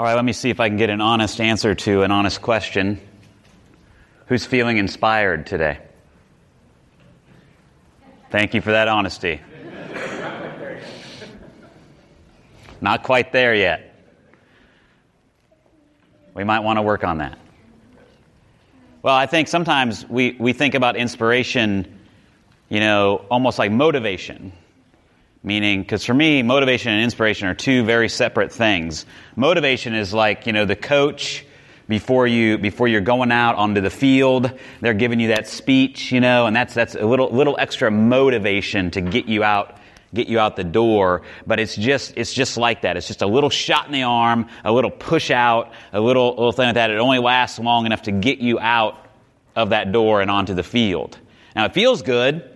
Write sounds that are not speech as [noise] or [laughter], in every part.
All right, let me see if I can get an honest answer to an honest question. Who's feeling inspired today? Thank you for that honesty. Not quite there yet. We might want to work on that. Well, I think sometimes we, we think about inspiration, you know, almost like motivation. Meaning, because for me, motivation and inspiration are two very separate things. Motivation is like, you know, the coach before you before you're going out onto the field, they're giving you that speech, you know, and that's that's a little little extra motivation to get you out get you out the door, but it's just it's just like that. It's just a little shot in the arm, a little push out, a little little thing like that. It only lasts long enough to get you out of that door and onto the field. Now it feels good,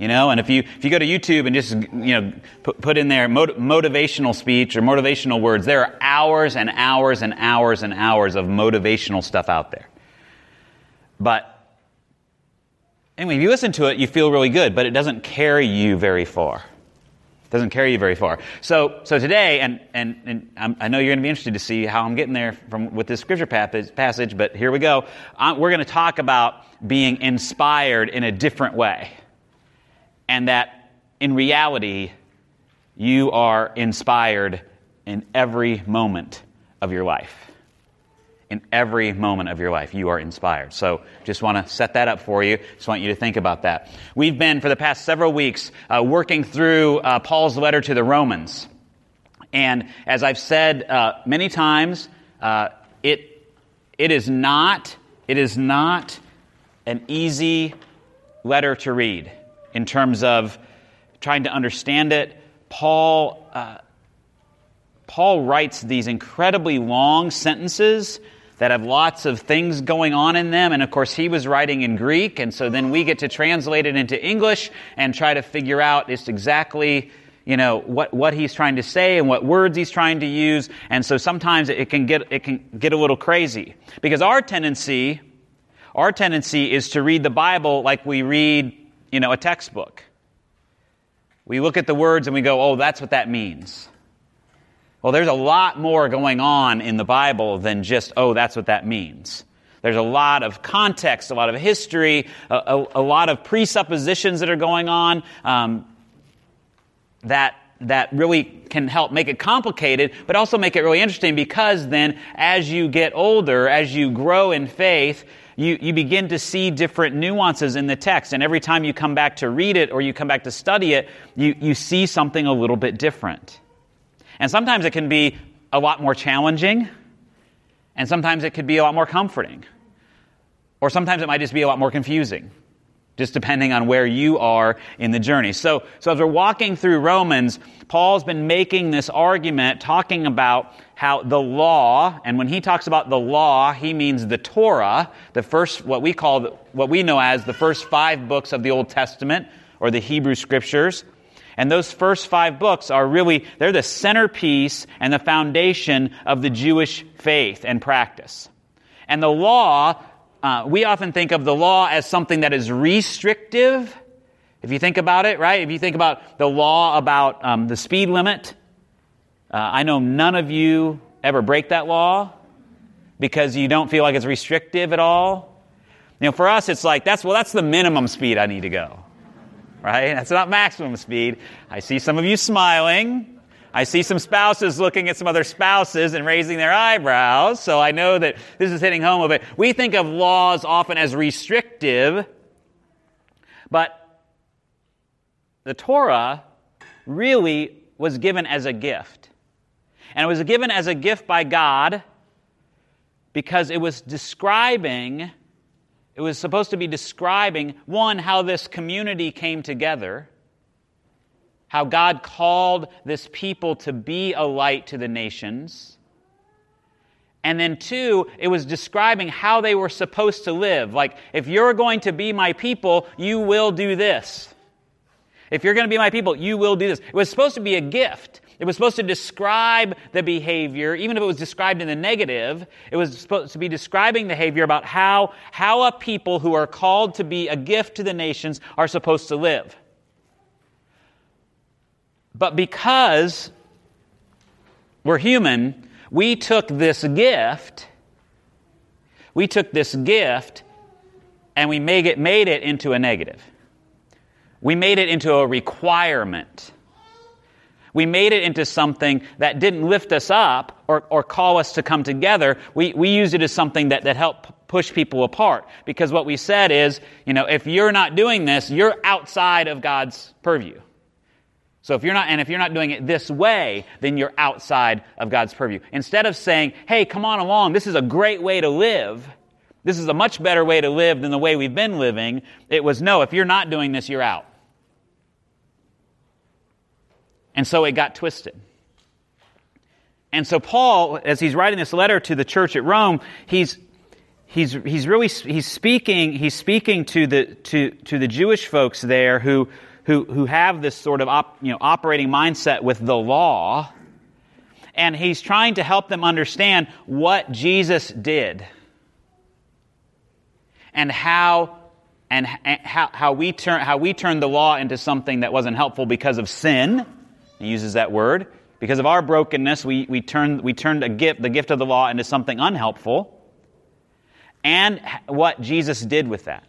you know, and if you, if you go to YouTube and just, you know, put, put in there mot- motivational speech or motivational words, there are hours and hours and hours and hours of motivational stuff out there. But anyway, if you listen to it, you feel really good, but it doesn't carry you very far. It doesn't carry you very far. So, so today, and, and, and I'm, i know you're going to be interested to see how I'm getting there from, with this scripture passage, but here we go. I'm, we're going to talk about being inspired in a different way and that in reality, you are inspired in every moment of your life. In every moment of your life, you are inspired. So, just want to set that up for you. Just want you to think about that. We've been, for the past several weeks, uh, working through uh, Paul's letter to the Romans. And as I've said uh, many times, uh, it, it, is not, it is not an easy letter to read in terms of trying to understand it. Paul, uh, Paul writes these incredibly long sentences that have lots of things going on in them. And of course, he was writing in Greek, and so then we get to translate it into English and try to figure out just exactly you know what, what he's trying to say and what words he's trying to use and so sometimes it can get it can get a little crazy because our tendency our tendency is to read the bible like we read you know, a textbook. We look at the words and we go, oh, that's what that means. Well, there's a lot more going on in the Bible than just, oh, that's what that means. There's a lot of context, a lot of history, a, a, a lot of presuppositions that are going on um, that, that really can help make it complicated, but also make it really interesting because then as you get older, as you grow in faith, you, you begin to see different nuances in the text. And every time you come back to read it or you come back to study it, you, you see something a little bit different. And sometimes it can be a lot more challenging, and sometimes it could be a lot more comforting. Or sometimes it might just be a lot more confusing just depending on where you are in the journey. So, so as we're walking through Romans, Paul's been making this argument talking about how the law, and when he talks about the law, he means the Torah, the first, what we call, what we know as the first five books of the Old Testament, or the Hebrew Scriptures. And those first five books are really, they're the centerpiece and the foundation of the Jewish faith and practice. And the law uh, we often think of the law as something that is restrictive. If you think about it, right? If you think about the law about um, the speed limit, uh, I know none of you ever break that law because you don't feel like it's restrictive at all. You know, for us, it's like that's well, that's the minimum speed I need to go, right? That's not maximum speed. I see some of you smiling. I see some spouses looking at some other spouses and raising their eyebrows, so I know that this is hitting home a bit. We think of laws often as restrictive, but the Torah really was given as a gift. And it was given as a gift by God because it was describing, it was supposed to be describing, one, how this community came together how God called this people to be a light to the nations. And then, two, it was describing how they were supposed to live. Like, if you're going to be my people, you will do this. If you're going to be my people, you will do this. It was supposed to be a gift. It was supposed to describe the behavior, even if it was described in the negative, it was supposed to be describing the behavior about how, how a people who are called to be a gift to the nations are supposed to live. But because we're human, we took this gift, we took this gift and we made it, made it into a negative. We made it into a requirement. We made it into something that didn't lift us up or, or call us to come together. We, we used it as something that, that helped push people apart. Because what we said is, you know, if you're not doing this, you're outside of God's purview. So if you're not, and if you're not doing it this way, then you're outside of God's purview. Instead of saying, hey, come on along, this is a great way to live, this is a much better way to live than the way we've been living, it was, no, if you're not doing this, you're out. And so it got twisted. And so Paul, as he's writing this letter to the church at Rome, he's, he's, he's really, he's speaking, he's speaking to the, to, to the Jewish folks there who, who, who have this sort of op, you know, operating mindset with the law. And he's trying to help them understand what Jesus did and how and how, how we turn how we turned the law into something that wasn't helpful because of sin he uses that word. Because of our brokenness, we, we, turned, we turned a gift, the gift of the law into something unhelpful. And what Jesus did with that.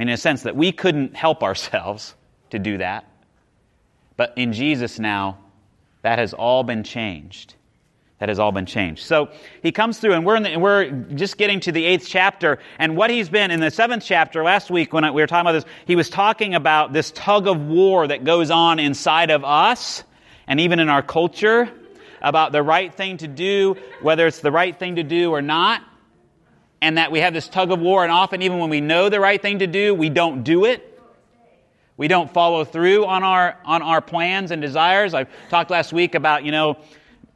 Mean, in a sense that we couldn't help ourselves to do that. But in Jesus now, that has all been changed that has all been changed. So he comes through, and we're, the, we're just getting to the eighth chapter. And what he's been in the seventh chapter, last week when we were talking about this, he was talking about this tug of war that goes on inside of us and even in our culture about the right thing to do, whether it's the right thing to do or not. And that we have this tug of war, and often, even when we know the right thing to do, we don't do it. We don't follow through on our, on our plans and desires. I talked last week about, you know,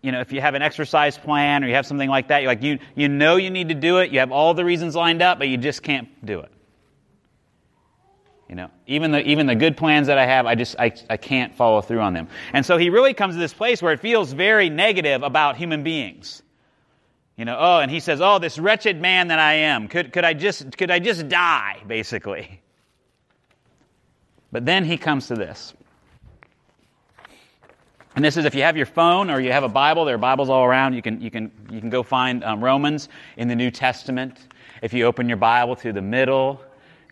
you know, if you have an exercise plan or you have something like that, like, you, you know you need to do it, you have all the reasons lined up, but you just can't do it. You know, even the, even the good plans that I have, I just, I, I can't follow through on them. And so he really comes to this place where it feels very negative about human beings. You know, oh, and he says, oh, this wretched man that I am, could, could I just, could I just die, basically? But then he comes to this. And this is if you have your phone or you have a Bible, there are Bibles all around. You can, you can, you can go find um, Romans in the New Testament. If you open your Bible to the middle,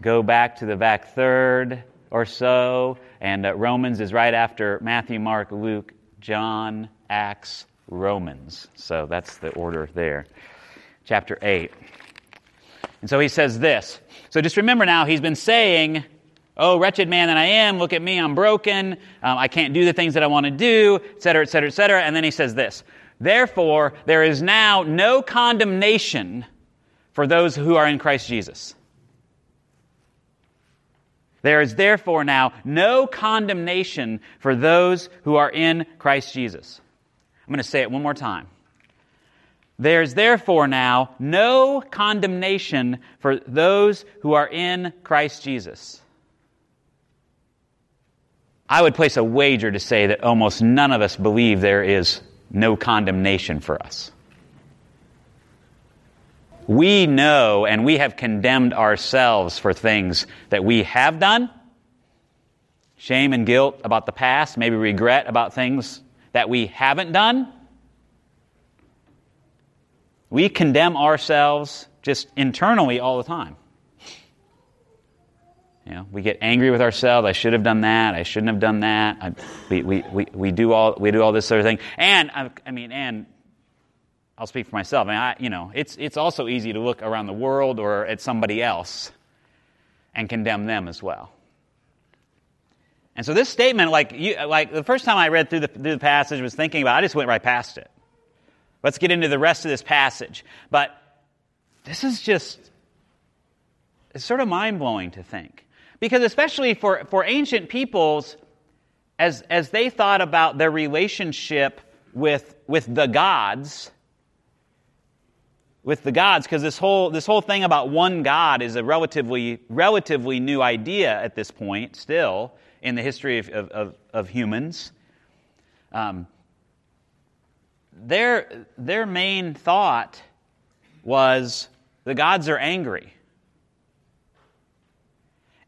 go back to the back third or so, and uh, Romans is right after Matthew, Mark, Luke, John, Acts, Romans. So that's the order there. Chapter 8. And so he says this. So just remember now, he's been saying Oh, wretched man that I am, look at me, I'm broken, um, I can't do the things that I want to do, etc., etc., etc. And then he says this Therefore, there is now no condemnation for those who are in Christ Jesus. There is therefore now no condemnation for those who are in Christ Jesus. I'm going to say it one more time. There is therefore now no condemnation for those who are in Christ Jesus. I would place a wager to say that almost none of us believe there is no condemnation for us. We know and we have condemned ourselves for things that we have done, shame and guilt about the past, maybe regret about things that we haven't done. We condemn ourselves just internally all the time. You know, we get angry with ourselves. I should have done that. I shouldn't have done that. I, we, we, we, we, do all, we do all this sort of thing. And, I, I mean, and I'll speak for myself. I mean, I, you know, it's, it's also easy to look around the world or at somebody else and condemn them as well. And so this statement, like, you, like the first time I read through the, through the passage, was thinking about, I just went right past it. Let's get into the rest of this passage. But this is just, it's sort of mind blowing to think. Because, especially for, for ancient peoples, as, as they thought about their relationship with, with the gods, with the gods, because this whole, this whole thing about one God is a relatively, relatively new idea at this point, still, in the history of, of, of, humans. Um, their, their main thought was the gods are angry.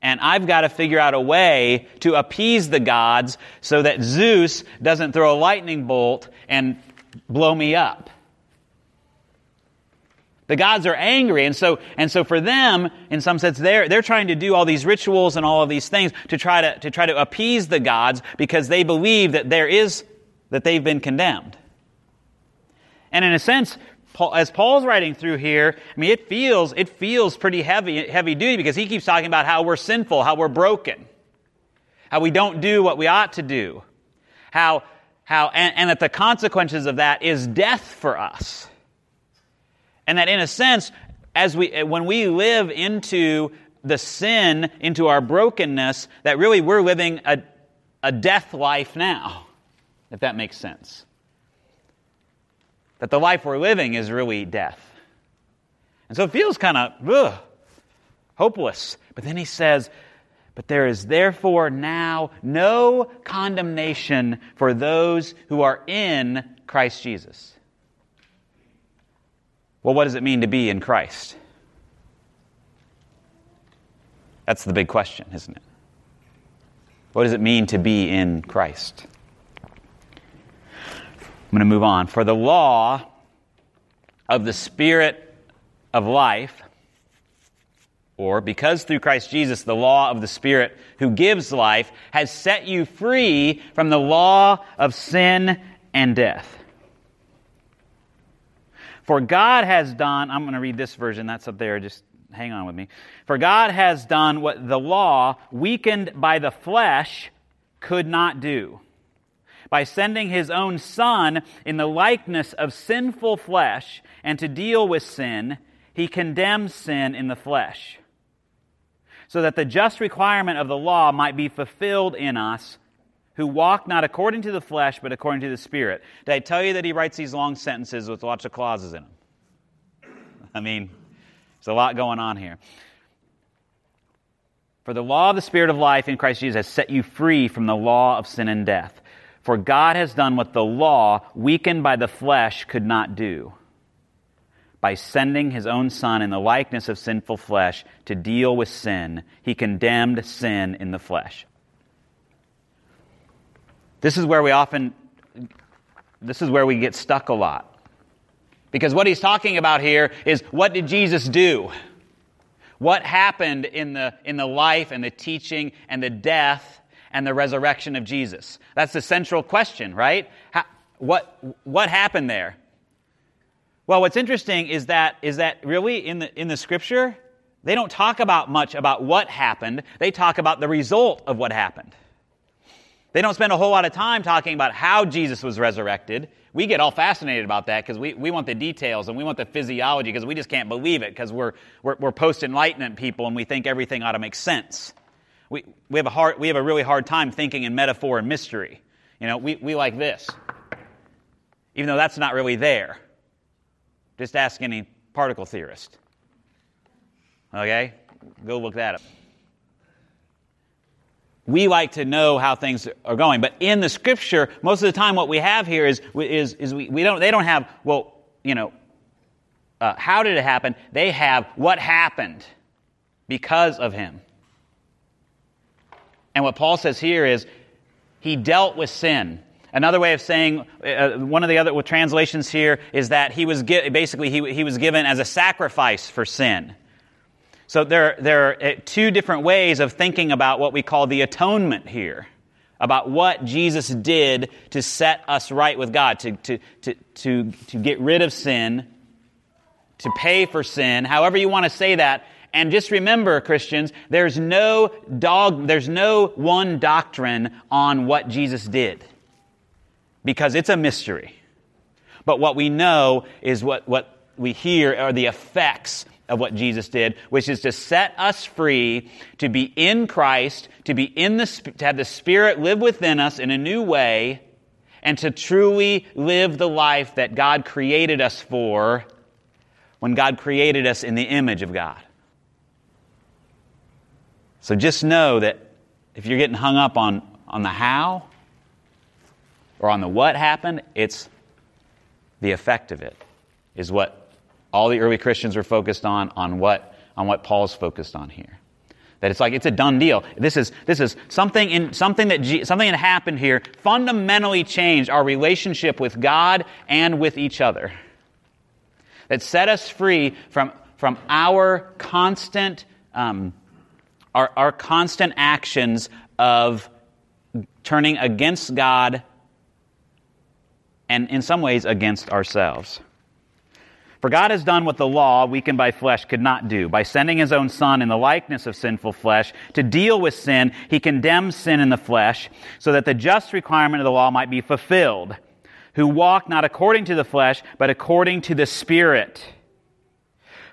and I've got to figure out a way to appease the gods so that Zeus doesn't throw a lightning bolt and blow me up. The gods are angry, and so, and so for them, in some sense, they're, they're trying to do all these rituals and all of these things to try to, to try to appease the gods because they believe that there is, that they've been condemned. And in a sense, as Paul's writing through here, I mean, it feels, it feels pretty heavy, heavy duty because he keeps talking about how we're sinful, how we're broken, how we don't do what we ought to do, how, how, and, and that the consequences of that is death for us. And that in a sense, as we, eh, when we live into the sin, into our brokenness, that really we're living a, a death life now, if that makes sense. That the life we're living is really death. And so it feels kind of hopeless. But then he says, But there is therefore now no condemnation for those who are in Christ Jesus. Well, what does it mean to be in Christ? That's the big question, isn't it? What does it mean to be in Christ? I'm going to move on. For the law of the Spirit of life, or because through Christ Jesus, the law of the Spirit who gives life has set you free from the law of sin and death. For God has done, I'm going to read this version, that's up there, just hang on with me. For God has done what the law, weakened by the flesh, could not do. By sending his own Son in the likeness of sinful flesh, and to deal with sin, he condemns sin in the flesh. So that the just requirement of the law might be fulfilled in us who walk not according to the flesh, but according to the Spirit. Did I tell you that he writes these long sentences with lots of clauses in them? I mean, there's a lot going on here. For the law of the Spirit of life in Christ Jesus has set you free from the law of sin and death. For God has done what the law, weakened by the flesh, could not do. By sending his own Son in the likeness of sinful flesh to deal with sin, he condemned sin in the flesh this is where we often, this is where we get stuck a lot. Because what he's talking about here is what did Jesus do? What happened in the, in the life and the teaching and the death and the resurrection of Jesus? That's the central question, right? How, what, what happened there? Well, what's interesting is that, is that really in the, in the scripture, they don't talk about much about what happened. They talk about the result of what happened. They don't spend a whole lot of time talking about how Jesus was resurrected. We get all fascinated about that because we, we want the details and we want the physiology because we just can't believe it because we're, we're, we're post enlightenment people and we think everything ought to make sense. We, we, have a hard, we have a really hard time thinking in metaphor and mystery. You know, we, we like this, even though that's not really there. Just ask any particle theorist. Okay? Go look that up we like to know how things are going. But in the scripture, most of the time what we have here is, is, is we, we don't, they don't have, well, you know, uh, how did it happen? They have what happened because of him. And what Paul says here is he dealt with sin. Another way of saying, uh, one of the other translations here is that he was basically he, he was given as a sacrifice for sin. So there, there are uh, two different ways of thinking about what we call the atonement here, about what Jesus did to set us right with God, to, to, to, to, to get rid of sin, to pay for sin, however you want to say that. And just remember, Christians, there's no dog, there's no one doctrine on what Jesus did. Because it's a mystery. But what we know is what, what we hear are the effects of what Jesus did, which is to set us free to be in Christ, to be in the, to have the Spirit live within us in a new way, and to truly live the life that God created us for when God created us in the image of God. So just know that if you're getting hung up on, on the how or on the what happened, it's the effect of it, is what all the early Christians were focused on, on what, on what Paul's focused on here. That it's like it's a done deal. This is this is something in something that something that happened here fundamentally changed our relationship with God and with each other. That set us free from from our constant um, our, our constant actions of turning against God and in some ways against ourselves. For God has done what the law, weakened by flesh, could not do. By sending his own Son in the likeness of sinful flesh to deal with sin, he condemns sin in the flesh, so that the just requirement of the law might be fulfilled, who walk not according to the flesh, but according to the Spirit.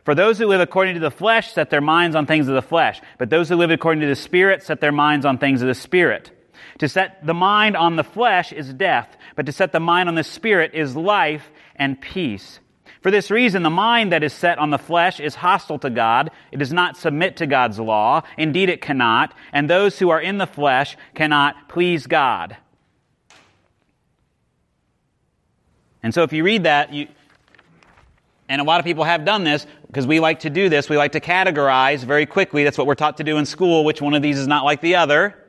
For those who live according to the flesh set their minds on things of the flesh, but those who live according to the Spirit set their minds on things of the Spirit. To set the mind on the flesh is death, but to set the mind on the Spirit is life and peace. For this reason, the mind that is set on the flesh is hostile to God. It does not submit to God's law. Indeed, it cannot. And those who are in the flesh cannot please God. And so if you read that, you, and a lot of people have done this because we like to do this. We like to categorize very quickly. That's what we're taught to do in school. Which one of these is not like the other?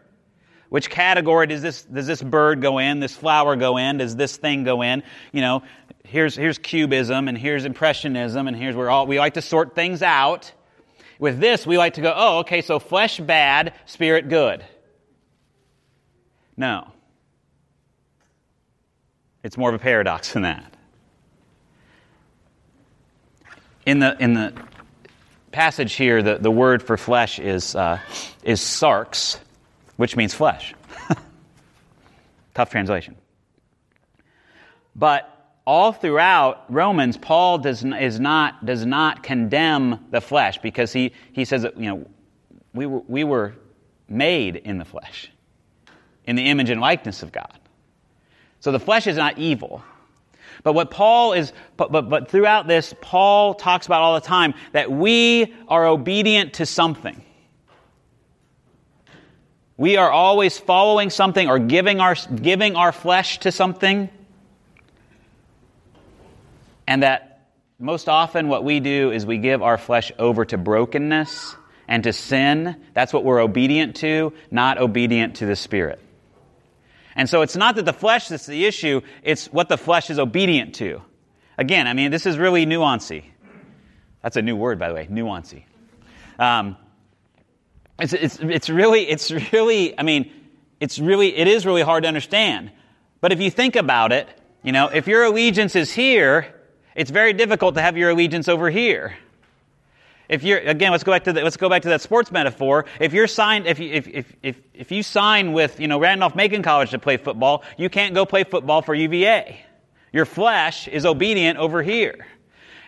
Which category does this, does this bird go in? This flower go in? Does this thing go in? You know, here's, here's cubism and here's impressionism and here's where all, we like to sort things out. With this, we like to go, oh, okay, so flesh bad, spirit good. No. It's more of a paradox than that. In the, in the passage here, the, the word for flesh is, uh, is sarx, which means flesh. [laughs] Tough translation. But all throughout Romans, Paul does, is not, does not condemn the flesh because he, he says that, you know, we were, we were made in the flesh, in the image and likeness of God. So the flesh is not evil. But what Paul is, but, but, but throughout this, Paul talks about all the time that we are obedient to something. We are always following something or giving our, giving our flesh to something. And that most often what we do is we give our flesh over to brokenness and to sin. That's what we're obedient to, not obedient to the Spirit. And so it's not that the flesh is the issue, it's what the flesh is obedient to. Again, I mean, this is really nuancy. That's a new word, by the way, nuancy. Um, it's, it's, it's really, it's really, I mean, it's really, it is really hard to understand. But if you think about it, you know, if your allegiance is here, it's very difficult to have your allegiance over here. If you're again, let's go back to the, let's go back to that sports metaphor. If you're signed, if you, if, if, if, if you sign with you know Randolph Macon College to play football, you can't go play football for UVA. Your flesh is obedient over here.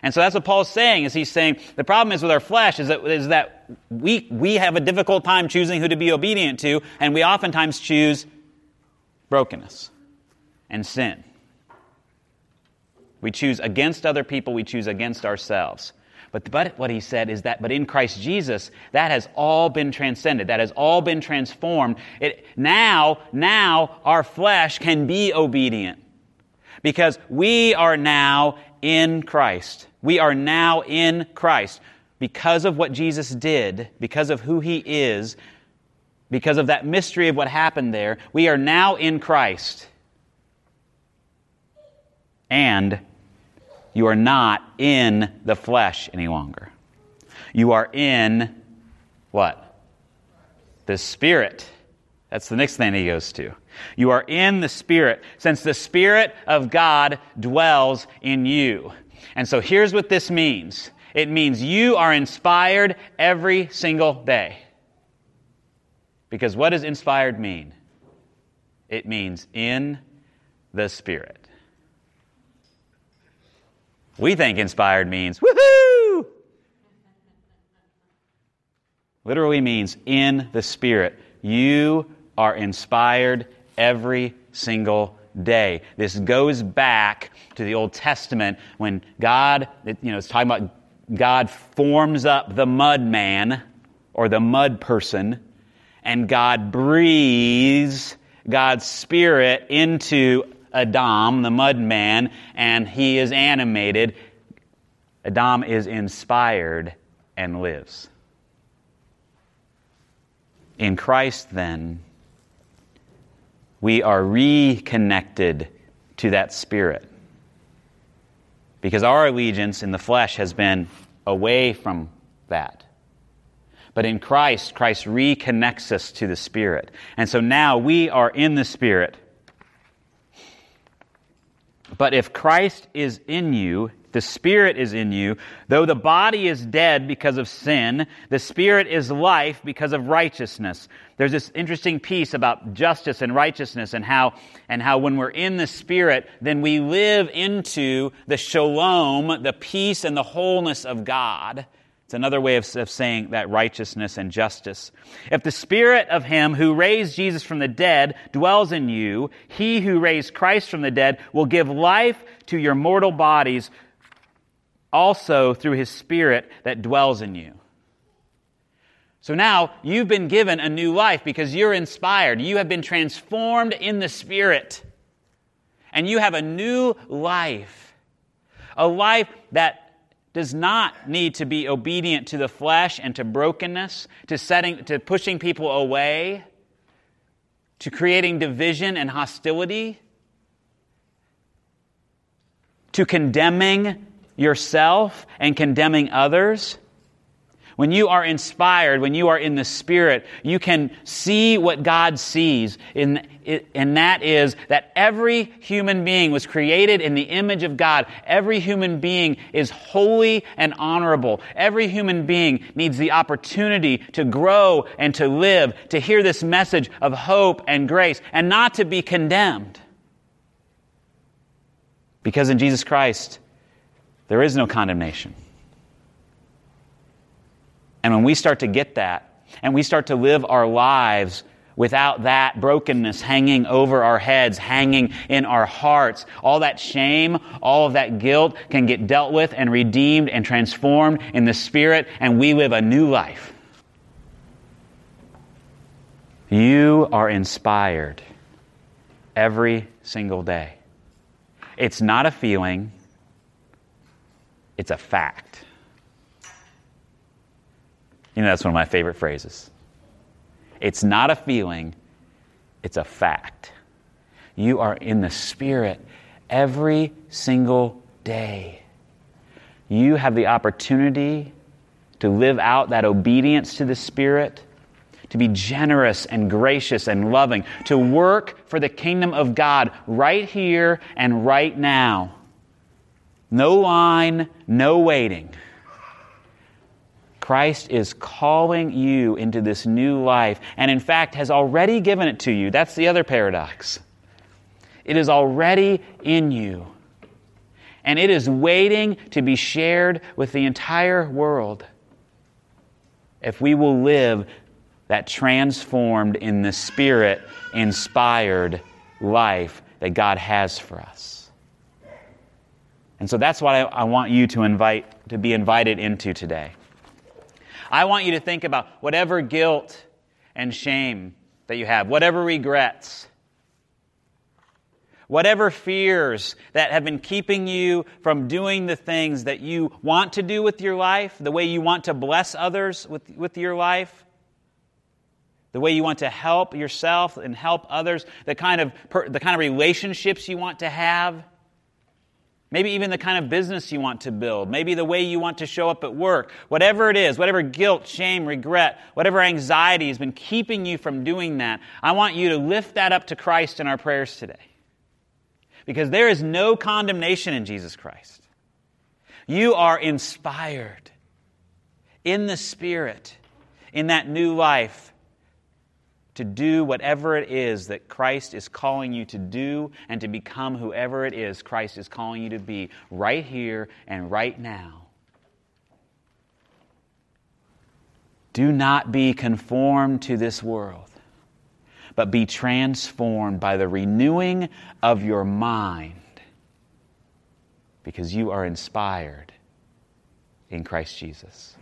And so that's what Paul's saying, is he's saying the problem is with our flesh is that, is that we, we have a difficult time choosing who to be obedient to, and we oftentimes choose brokenness and sin. We choose against other people, we choose against ourselves. But, but what he said is that, but in Christ Jesus, that has all been transcended. That has all been transformed. It, now, now our flesh can be obedient. Because we are now in Christ. We are now in Christ. Because of what Jesus did, because of who he is, because of that mystery of what happened there, we are now in Christ. And you are not in the flesh any longer. You are in what? The Spirit. That's the next thing he goes to. You are in the Spirit, since the Spirit of God dwells in you. And so here's what this means it means you are inspired every single day. Because what does inspired mean? It means in the Spirit. We think inspired means woohoo! Literally means in the Spirit. You are inspired every single day. This goes back to the Old Testament when God, you know, it's talking about God forms up the mud man or the mud person, and God breathes God's Spirit into Adam, the mud man, and he is animated. Adam is inspired and lives. In Christ, then, we are reconnected to that Spirit. Because our allegiance in the flesh has been away from that. But in Christ, Christ reconnects us to the Spirit. And so now we are in the Spirit. But if Christ is in you, the Spirit is in you. Though the body is dead because of sin, the Spirit is life because of righteousness. There's this interesting piece about justice and righteousness and how, and how when we're in the Spirit, then we live into the shalom, the peace and the wholeness of God. It's another way of, of, saying that righteousness and justice. If the spirit of him who raised Jesus from the dead dwells in you, he who raised Christ from the dead will give life to your mortal bodies also through his Spirit that dwells in you. So now you've been given a new life because you're inspired. You have been transformed in the Spirit. And you have a new life. A life that does not need to be obedient to the flesh and to brokenness, to setting to pushing people away, to creating division and hostility, to condemning yourself and condemning others. When you are inspired, when you are in the Spirit, you can see what God sees. In, and that is that every human being was created in the image of God. Every human being is holy and honorable. Every human being needs the opportunity to grow and to live, to hear this message of hope and grace, and not to be condemned. Because in Jesus Christ, there is no condemnation. And when we start to get that, and we start to live our lives without that brokenness hanging over our heads, hanging in our hearts, all that shame, all of that guilt can get dealt with and redeemed and transformed in the Spirit, and we live a new life. You are inspired every single day. It's not a feeling. It's a fact. You know, that's one of my favorite phrases. It's not a feeling, it's a fact. You are in the Spirit every single day. You have the opportunity to live out that obedience to the Spirit, to be generous and gracious and loving, to work for the kingdom of God right here and right now. No line, no waiting. Christ is calling you into this new life, and in fact has already given it to you. That's the other paradox. It is already in you, and it is waiting to be shared with the entire world if we will live that transformed in the Spirit inspired life that God has for us. And so that's what I, I want you to invite to be invited into today. I want you to think about whatever guilt and shame that you have, whatever regrets, whatever fears that have been keeping you from doing the things that you want to do with your life, the way you want to bless others with, with your life, the way you want to help yourself and help others, the kind of, the kind of relationships you want to have. Maybe even the kind of business you want to build. Maybe the way you want to show up at work. Whatever it is, whatever guilt, shame, regret, whatever anxiety has been keeping you from doing that, I want you to lift that up to Christ in our prayers today. Because there is no condemnation in Jesus Christ. You are inspired in the Spirit, in that new life to do whatever it is that Christ is calling you to do and to become whoever it is Christ is calling you to be right here and right now. Do not be conformed to this world, but be transformed by the renewing of your mind because you are inspired in Christ Jesus.